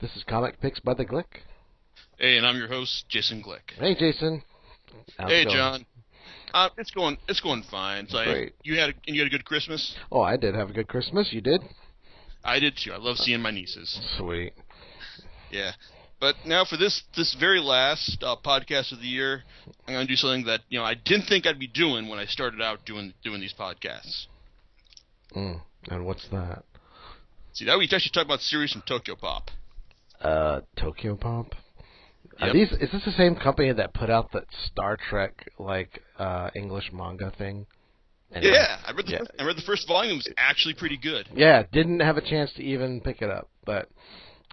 This is Comic Picks by the Glick. Hey, and I'm your host, Jason Glick. Hey, Jason. How's hey. John. Uh, it's going. It's going fine. Like Great. you had a, you had a good Christmas. Oh, I did have a good Christmas. You did? I did too. I love seeing my nieces. Sweet. Yeah. But now for this this very last uh, podcast of the year, I'm going to do something that you know I didn't think I'd be doing when I started out doing doing these podcasts. Mm. And what's that? See, that we actually talk about series from Tokyo Pop. Uh, Tokyo Pop. Are Yep. these? Is this the same company that put out that Star Trek like uh English manga thing? Anyway. Yeah, I read the Yeah. first, I read the first volume. It was actually pretty good. Yeah, didn't have a chance to even pick it up, but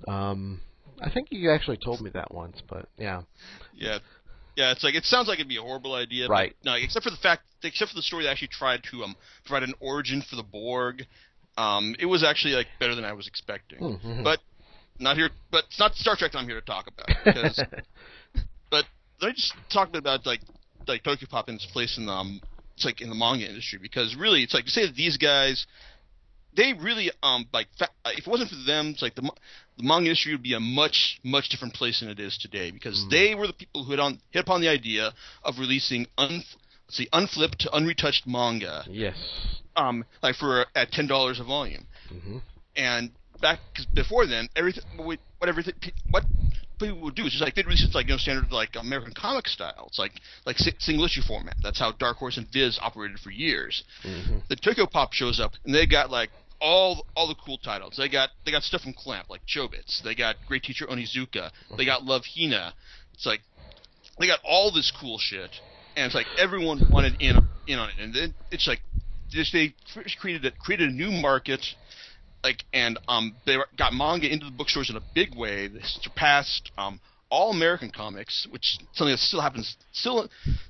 um, I think you actually told me that once. But yeah, Yeah, yeah. It's like it sounds like it'd be a horrible idea, Right. But no, except for the fact, except for the story that actually tried to um provide an origin for the Borg. Um, it was actually like better than I was expecting. Mhm. But not here. But it's not Star Trek that I'm here to talk about. Because, but let me just talk a bit about like like Tokyo Pop and its place in the um, it's like in the manga industry because really it's like to say that these guys they really um like fa- if it wasn't for them it's like the the manga industry would be a much much different place than it is today because Mm. they were the people who had on hit upon the idea of releasing un let's see unflipped unretouched manga yes. um like for at ten dollars a volume hmm and back cause before then, everything what what everything what people would do is just like they'd release it like you know standard like American comic style. It's like like single issue format. That's how Dark Horse and Viz operated for years. hmm The Tokyo Pop shows up and they got like all all the cool titles. They got they got stuff from Clamp like Chobits. They got Great Teacher Onizuka. They got Love Hina. It's like they got all this cool shit, and it's like everyone wanted in in on it. And then it's like just they first created a, created a new market, like and um they got manga into the bookstores in a big way. They surpassed um all American comics, which is something that still happens still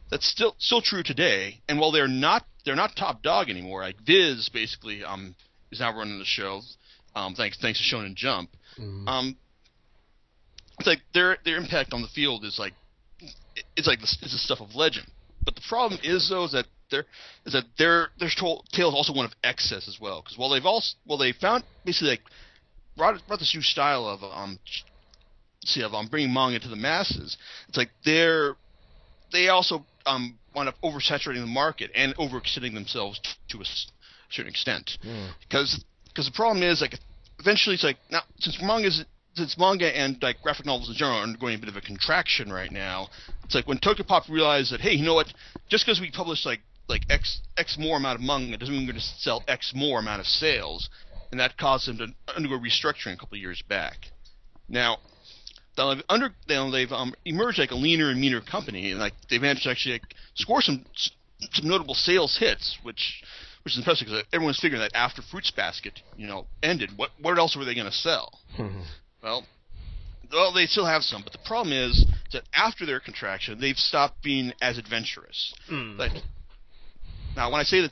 that's still still true today. And while they're not they're not top dog anymore, like Viz basically um is now running the show. Um, thanks thanks to Shonen Jump. hmm Um, it's like their their impact on the field is like it's like the, it's the stuff of legend. But the problem is though is that their is that their their tale tale is also one of excess as well. Because while they've also well they found basically like brought brought this new style of um see of um bringing manga to the masses. It's like they're they also um wind up oversaturating the market and overextending themselves to a certain extent Mm. because because the problem is like eventually it's like now since manga is since manga and like graphic novels in general are undergoing a bit of a contraction right now it's like when Tokyopop realized that hey you know what just because we publish like like x x more amount of manga it doesn't mean we're going to sell x more amount of sales and that caused them to undergo restructuring a couple of years back now they've under they've um, emerged like a leaner and meaner company and like they've managed to actually like, score some some notable sales hits which which is impressive because everyone's figuring that after Fruits Basket, you know, ended, what what else were they going to sell? Mhm. Well, well, they still have some, but the problem is that after their contraction, they've stopped being as adventurous. Mm. Like now, when I say that,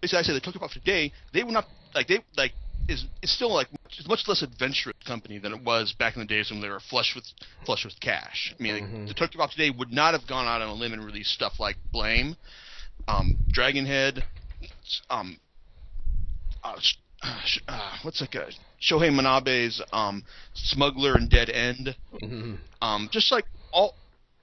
basically, I say that Tokyo Pop today, they were not like they like is it's still like it's much less adventurous company than it was back in the days when they were flush with flush with cash. I mean, like, Mhm. the Tokyo Pop today would not have gone out on a limb and released stuff like Blame, um, Dragonhead, um, uh, sh- uh, sh- uh, what's like a Shohei Manabe's um, Smuggler and Dead End, Mhm. um, just like all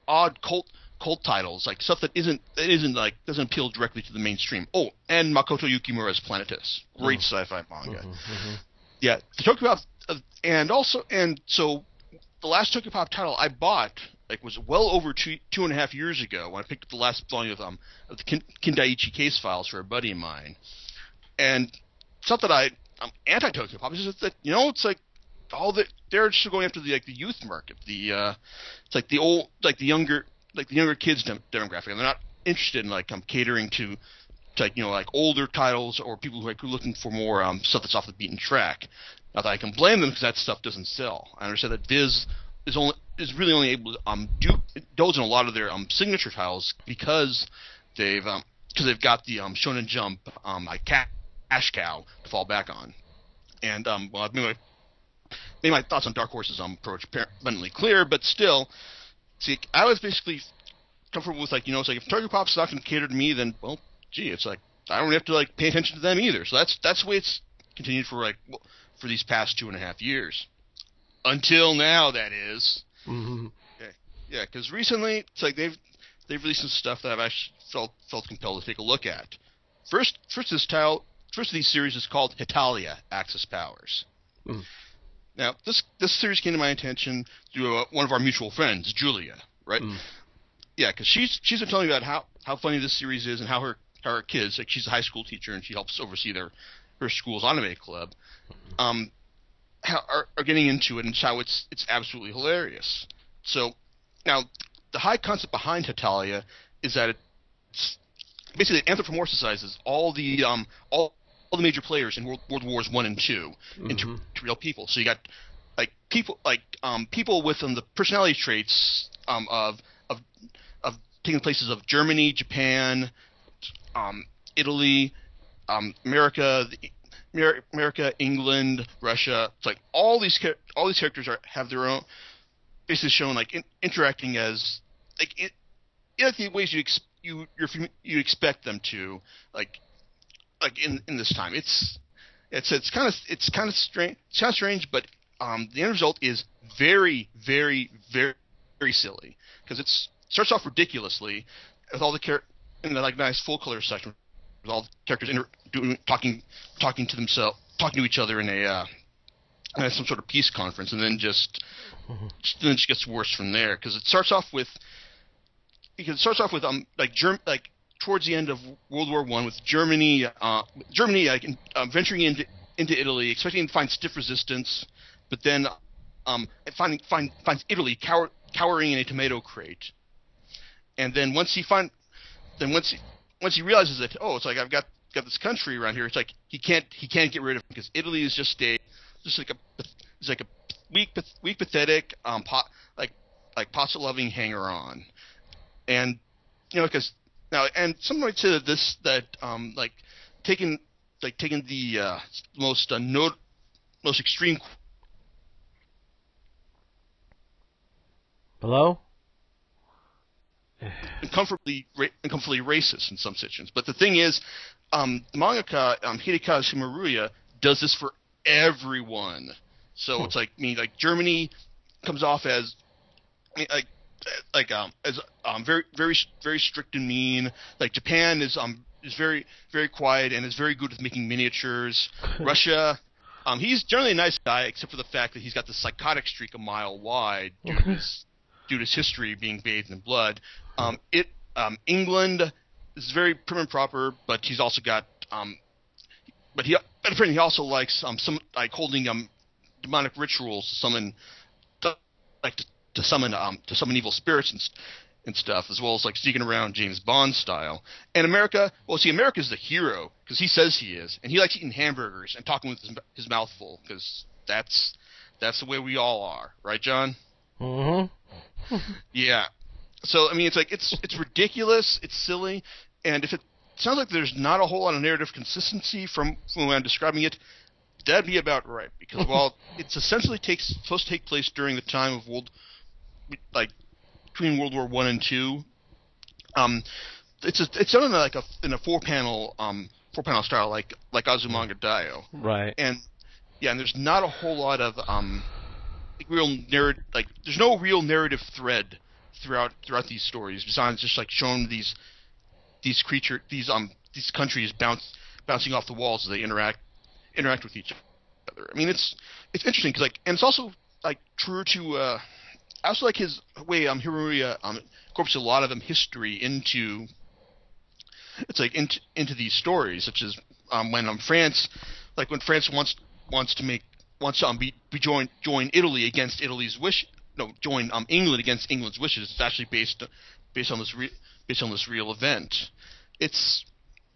odd cult cult titles, like stuff that isn't that isn't like doesn't appeal directly to the mainstream. Oh, and Makoto Yukimura's Planetes, great sci-fi manga. Mhm. Mhm. Yeah, the Tokyo Pop, uh, and also and so the last Tokyo Pop title I bought like was well over two two and a half years ago when I picked up the last volume of um of the Kin- Kindaichi case files for a buddy of mine, and it's not that I I'm anti Tokyo Pop. It's just that you know it's like all the they're just going after the like the youth market. The uh, it's like the old like the younger like the younger kids dem- demographic, and they're not interested in like um catering to to like you know like older titles or people who are like, looking for more um stuff that's off the beaten track. Not that I can blame them because that stuff doesn't sell. I understand that Viz is only is really only able to um do indulge in a lot of their um signature titles because they've um because they've got the um Shonen Jump um like ca- cash cow to fall back on. And um well maybe my, maybe my thoughts on Dark Horse's um approach are abundantly clear, but still, see I was basically comfortable with like you know it's like if Target Pop's not going to cater to me, then well gee it's like I don't have to like pay attention to them either. So that's that's the way it's continued for like well, for these past two and a half years. until now, that is. hmm Yeah, because recently it's like they've they've released some stuff that I've actually felt felt compelled to take a look at. First, first this tile, first of these series is called Hetalia: Axis Powers. Mm. Now, this this series came to my attention through uh, one of our mutual friends, Julia. Right? Mm. Yeah, because she's she's been telling me about how how funny this series is and how her how her kids like she's a high school teacher and she helps oversee their her school's anime club. Um, how, are, are getting into it and how it's it's absolutely hilarious. So now the high concept behind Hetalia is that it's basically it anthropomorphizes all the um all, all the major players in World, World Wars One and 2 into Mhm. to real people. So you got like people like um people with um, the personality traits um of of of taking places of Germany, Japan, um Italy, um America, the, America, England, Russia. It's like all these all these characters are have their own basically shown like in, interacting as like in, in the ways you ex- you you expect them to like like in in this time. It's it's it's kind of it's kind of strange. It's kind of strange, but um, the end result is very very very very silly because it starts off ridiculously with all the char- in the like nice full color section with all the characters inter- doing talking talking to themselves talking to each other in a uh, uh, some sort of peace conference, and then just then it just gets worse from there because it starts off with because it starts off with um like Germ like towards the end of World War One with Germany uh Germany uh, venturing into into Italy expecting to find stiff resistance, but then um finding find finds Italy cower, cowering in a tomato crate, and then once he find then once he once he realizes that oh it's like I've got got this country around here it's like he can't he can't get rid of it because Italy is just a just like a it's like a weak weak pathetic um pot like like pasta loving hanger on. And you know because now and some might say that this that um like taking like taking the uh, most uh, note most extreme Hello? and comfortably ra- and comfortably racist in some situations. But the thing is, um, the mangaka um, Hidekazu Maruya does this for everyone. So Hmm. it's like I mean, like Germany comes off as I mean, like like um as um very very very strict and mean. Like Japan is um is very very quiet and is very good with making miniatures. Russia. Um, he's generally a nice guy, except for the fact that he's got the psychotic streak a mile wide due to his due to his history being bathed in blood. Um, it um, England is very prim and proper, but he's also got um, but he but apparently he also likes um some like holding um demonic rituals to summon like to, to summon um to summon evil spirits and and stuff as well as like sneaking around James Bond style. And America, well, see, America's the hero because he says he is, and he likes eating hamburgers and talking with his, his mouth full because that's that's the way we all are, right, John? hmm Yeah. So I mean, it's like it's it's ridiculous, it's silly, and if it sounds like there's not a whole lot of narrative consistency from from when I'm describing it, that'd be about right. Because while it's essentially takes supposed to take place during the time of world, like between World War One and Two, um, it's a, it's done in like a in a four panel um four panel style like like Azumanga Daioh Right. and yeah, and there's not a whole lot of um like real narrative like there's no real narrative thread throughout throughout these stories besides just like showing these these creature these um these countries bounce bouncing off the walls as they interact interact with each other. I mean it's it's interesting because like and it's also like true to uh I also like his way um Hiroya um incorporates a lot of um history into it's like into into these stories such as um when um France like when France wants wants to make wants to um, be, be join join Italy against Italy's wish no join um England against England's wishes. It's actually based based on this re, based on this real event. It's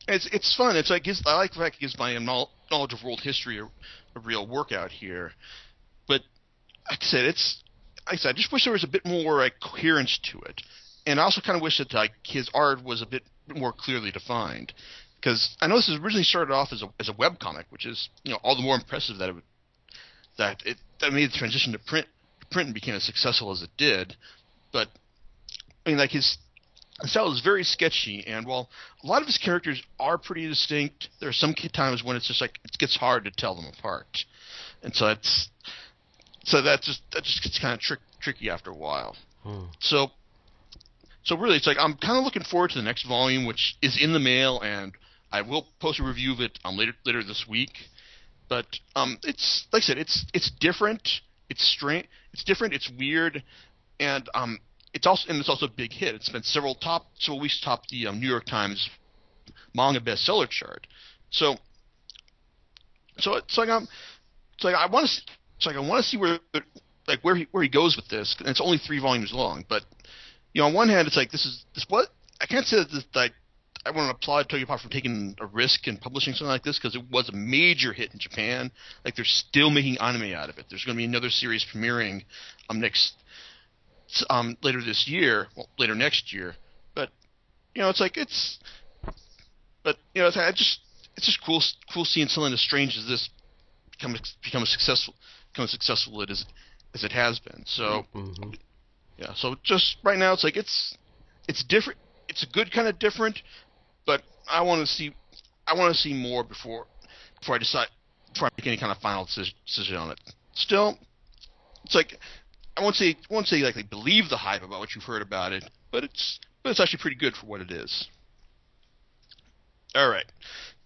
it's it's fun. It's like gives, I like the fact it gives my um, knowledge of world history a, a real workout here. But like I said it's like I said I just wish there was a bit more like coherence to it. And I also kind of wish that like his art was a bit more clearly defined. Because I know this is originally started off as a as a web comic, which is you know all the more impressive that it that it that made the transition to print print and became as successful as it did. But I mean, like his style is very sketchy, and while a lot of his characters are pretty distinct, there are some times when it's just like it gets hard to tell them apart, and so it's so that just that just gets kind of trick, tricky after a while. Hmm. So, so really, it's like I'm kind of looking forward to the next volume, which is in the mail, and I will post a review of it um, later later this week. But um, it's like I said, it's it's different, it's strange, it's different, it's weird, and um, it's also and it's also a big hit. It's been several top several weeks top the um, New York Times manga bestseller chart. So, so it's like I'm, it's like I want to, it's like I want to see where like where he where he goes with this. And it's only three volumes long, but you know, on one hand, it's like this is this what I can't say that this, like I want to applaud Tokyopop for taking a risk and publishing something like this because it was a major hit in Japan. Like they're still making anime out of it. There's going to be another series premiering um next um later this year, well later next year. But you know, it's like it's but you know, it's, I just it's just cool cool seeing something as strange as this become become a successful become as successful it is as it has been. So Mm-hmm. yeah, so just right now it's like it's it's different. It's a good kind of different, but I want to see I want to see more before before I decide before I make any kind of final decision, on it. Still, it's like I won't say I won't say like, like believe the hype about what you've heard about it, but it's but it's actually pretty good for what it is. All right,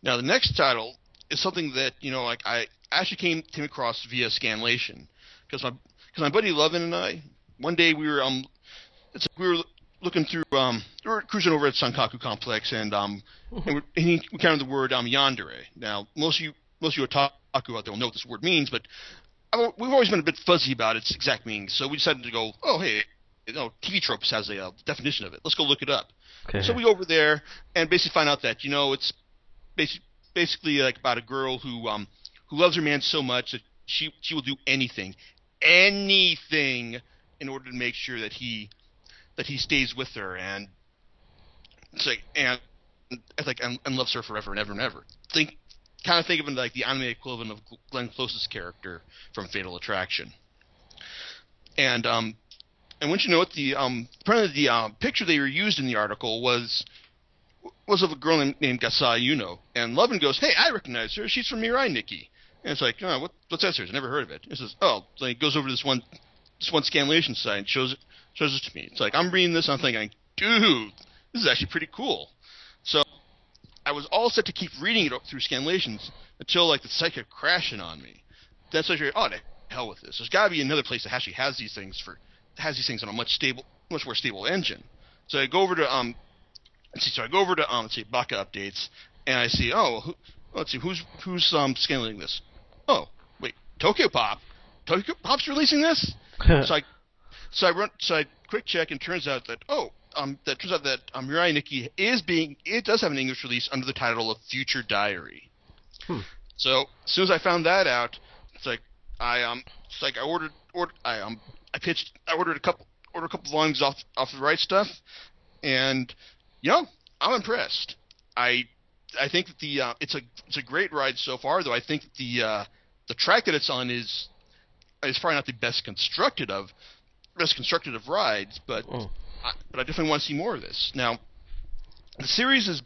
now the next title is something that you know like I actually came came across via Scanlation because my because my buddy Lovin and I one day we were um it's we were looking through um we were cruising over at Sankaku Complex and um and, we, and he encountered the word um yandere. Now most of you most of you otaku out there will know what this word means, but I, we've always been a bit fuzzy about its exact meaning. So we decided to go, oh hey, you know, TV Tropes has a uh, definition of it. Let's go look it up. Okay. So we go over there and basically find out that you know it's basically basically like about a girl who um who loves her man so much that she she will do anything, anything in order to make sure that he that he stays with her and it's like and it's like and, and loves her forever and ever and ever. Think kind of think of it like the anime equivalent of Glenn Close's character from Fatal Attraction. And um and once you know what the um apparently the um, picture they were used in the article was was of a girl named, named Gasai Yuno, and Lovin goes, "Hey, I recognize her. She's from Mirai Nikki." And it's like, oh, what, what's that? Series? I never heard of it. It says, oh, he goes over to this one, this one scanlation site and shows it, shows it to me. It's like I'm reading this, and I'm thinking, dude, this is actually pretty cool. So I was all set to keep reading it through scanlations until like the site kept crashing on me. I figured, oh, to hell with this. There's got to be another place that actually has these things for has these things on a much stable, much more stable engine. So I go over to um, let's see. So I go over to um, let's see, Baka updates, and I see, oh, who, let's see, who's who's um scaling this? Oh, wait, Tokyopop. Tokyo Pop's releasing this. so I, so I run, so I quick check, and turns out that oh, um, that turns out that um, Mirai Nikki is being, it does have an English release under the title of Future Diary. Hmm. So as soon as I found that out, it's like I um, it's like I ordered, ordered, I um, I pitched, I ordered a couple, ordered a couple volumes off off the Right Stuf, and you know, I'm impressed. I I think that the uh, it's a it's a great ride so far, though I think the uh, the track that it's on is is probably not the best constructed of best constructed of rides, but Oh. I, but I definitely want to see more of this. Now, the series is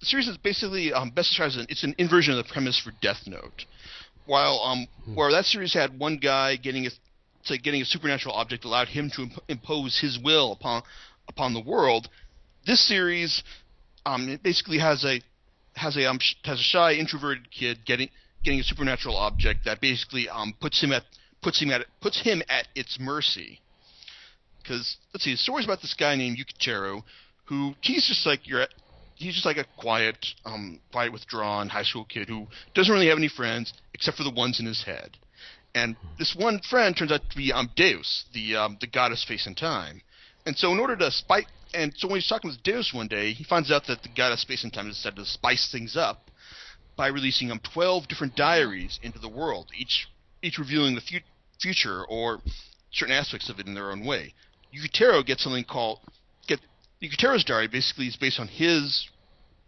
the series is basically um, best described as an, it's an inversion of the premise for Death Note. While um, where that series had one guy getting a to getting a supernatural object allowed him to imp- impose his will upon upon the world, this series um, it basically has a has a um, has a shy introverted kid getting getting a supernatural object that basically um, puts him at puts him at puts him at its mercy. Because let's see, the story's about this guy named Yukiteru, who he's just like your he's just like a quiet, um, quiet, withdrawn high school kid who doesn't really have any friends except for the ones in his head. And this one friend turns out to be um, Deus, the um, the goddess face in time. And so, in order to spite, and so when he's talking with Deus one day, he finds out that the god of space and time decided to spice things up by releasing um 12 different diaries into the world, each each revealing the fu- future or certain aspects of it in their own way. Yukiteru gets something called get Yukiteru's diary basically is based on his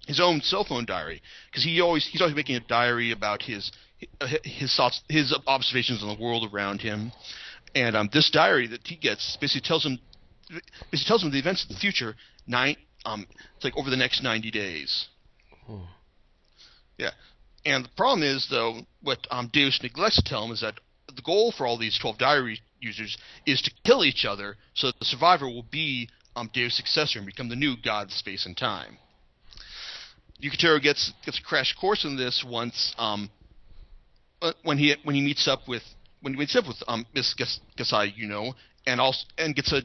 his own cell phone diary because he always he's always making a diary about his his thoughts his observations on the world around him and um, this diary that he gets basically tells him basically tells him the events of the future nine um it's like over the next 90 days. Yeah. And the problem is though what um Deus neglects to tell him is that the goal for all these 12 diary users is to kill each other so that the survivor will be um, Deus' successor and become the new god of space and time. Yukiteru gets gets a crash course in this once um, uh, when he when he meets up with when he meets up with um, Miss Gasai, you know, and also and gets a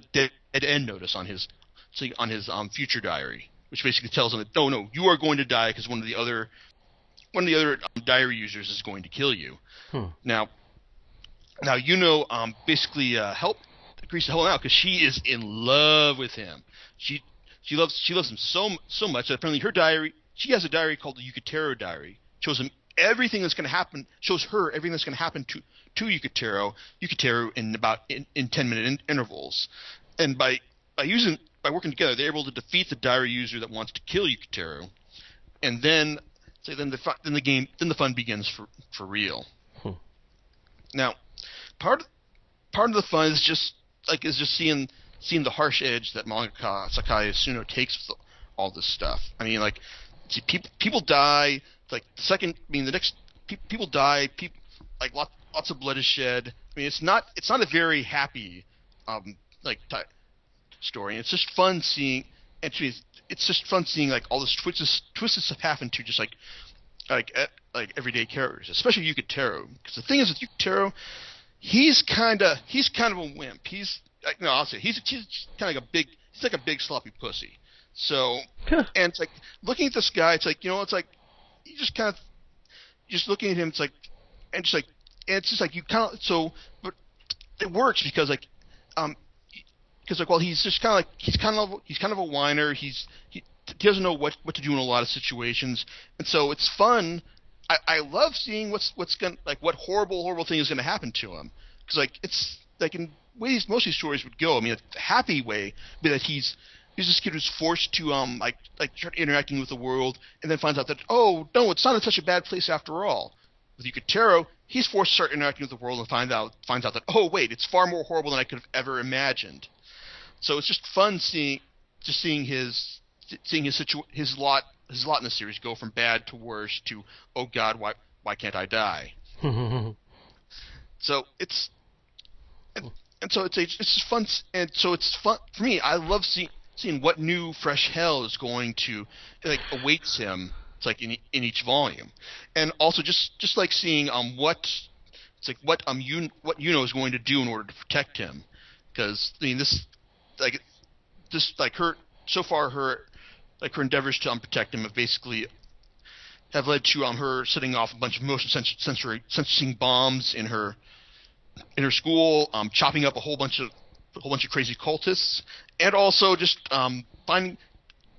dead end notice on his on his um, future diary, which basically tells him that no, no, you are going to die because one of the other one of the other um, diary users is going to kill you. Hmm. Now, now you know, um, basically uh, help to help out because she is in love with him. She she loves she loves him so so much that apparently her diary she has a diary called the Yukiteru diary. Shows him everything that's going to happen. Shows her everything that's going to happen to to Yukiteru Yukiteru in about in, in ten minute in, intervals, and by by using by working together, they're able to defeat the diary user that wants to kill Yukiteru, and then so then the then the game then the fun begins for for real. Hmm. Now, part part of the fun is just like is just seeing seeing the harsh edge that mangaka Sakae Esuno takes with all this stuff. I mean, like, see, people people die. Like the second, I mean, the next pe- people die. People like lots lots of blood is shed. I mean, it's not it's not a very happy um like story. It's just fun seeing. Actually, it's, it's just fun seeing like all this twists twists stuff happen to just like like uh, like everyday characters, especially Yukiteru. Because the thing is with Yukiteru, he's kind of he's kind of a wimp. He's like, no, I'll say he's he's kind of like a big he's like a big sloppy pussy. So and it's like looking at this guy, it's like you know, it's like you just kind of just looking at him, it's like and just like and it's just like you kind of so, but it works because like um because like well he's just kind of like he's kind of he's kind of a whiner. He's he, he doesn't know what what to do in a lot of situations, and so it's fun. I, I love seeing what's what's going like what horrible horrible thing is going to happen to him because like it's like in ways most of these stories would go. I mean, the happy way be that he's he's this kid who's forced to um like like start interacting with the world and then finds out that oh no it's not in such a bad place after all. With Yukiteru, he's forced to start interacting with the world and find out finds out that oh wait it's far more horrible than I could have ever imagined. So it's just fun seeing just seeing his seeing his situ- his lot his lot in the series go from bad to worse to oh god why why can't I die? so it's and, and so it's it's just fun and so it's fun for me. I love seeing seeing what new fresh hell is going to like awaits him. It's like in in each volume, and also just just like seeing um what it's like what um you what Yuno is going to do in order to protect him, because I mean this like just like her so far her like her endeavors to um, protect him have basically have led to um her setting off a bunch of motion sens- sensory sensing bombs in her in her school, um, chopping up a whole bunch of a whole bunch of crazy cultists, and also just um, finding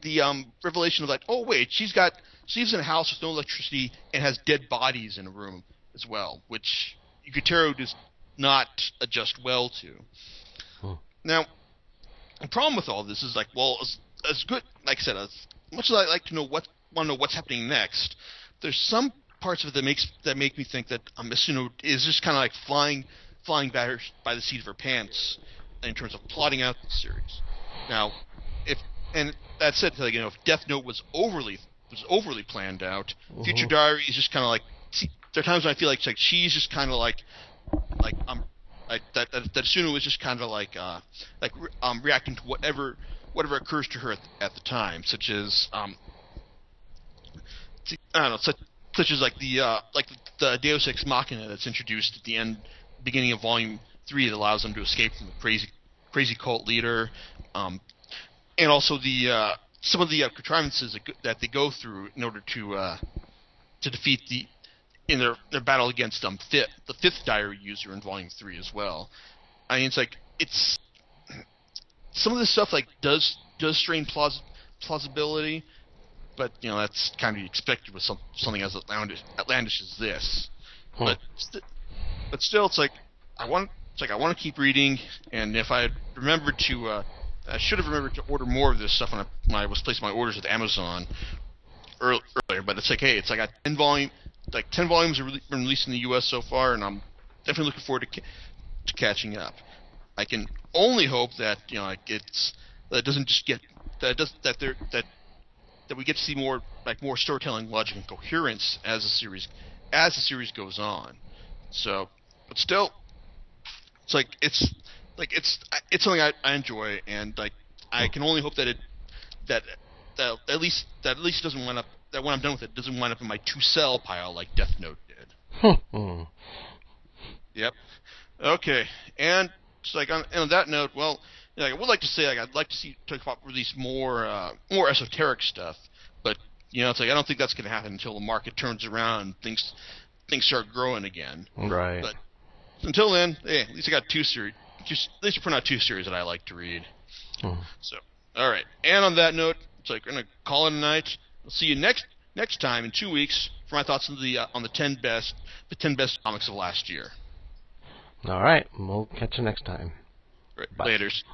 the um, revelation of like, oh wait, she's got she's in a house with no electricity and has dead bodies in a room as well, which Yukiteru does not adjust well to. Hmm. Now, the problem with all this is like, well, as, as good, like I said, as much as I like to know what want to know what's happening next, there's some parts of it that makes that make me think that um, Masuno is just kind of like flying flying by, her, by the seat of her pants in terms of plotting out the series. Now, if and that said, like, you know, if Death Note was overly was overly planned out, Mhm. Future Diary is just kind of like. See, there are times when I feel like, like she's just kind of like, like um, like that that, that Suno is just kind of like uh, like re- um, reacting to whatever whatever occurs to her at, at the time, such as um, I don't know, such such as like the uh, like the Deus Ex Machina that's introduced at the end, beginning of Volume Three that allows them to escape from the crazy crazy cult leader, um, and also the uh, some of the uh, contrivances that, that they go through in order to uh, to defeat the in their their battle against um fifth, the fifth diary user in Volume Three as well. I mean, it's like it's some of this stuff like does does strain plaus- plausibility, but you know that's kind of expected with some, something as outlandish, outlandish as this. Hmm. But st- but still, it's like I want it's like I want to keep reading, and if I had remembered to, uh, I should have remembered to order more of this stuff when I, when I was placing my orders with Amazon earl- earlier. But it's like, hey, it's like I got ten volume, like ten volumes have been released in the U.S. so far, and I'm definitely looking forward to ca- to catching up. I can only hope that you know like it's that it doesn't just get that does that there that that we get to see more like more storytelling logic and coherence as the series as the series goes on. So but still, it's like it's like it's it's something I, I enjoy, and like I can only hope that it that that at least that at least doesn't wind up that when I'm done with it it doesn't wind up in my two cell pile like Death Note did. Yep. Okay, and it's like on, and on that note, well, you know, I would like to say like I'd like to see Toy Pop release more uh, more esoteric stuff, but you know, it's like I don't think that's going to happen until the market turns around and things things start growing again. Right. But until then, hey, at least I got two series. Just at least I print out two series that I like to read. Hmm. So, all right. And on that note, it's like we're gonna call it a night. We'll see you next next time in two weeks for my thoughts on the uh, on the ten best the ten best comics of last year. All right. We'll catch you next time. Right. Bye. Later's.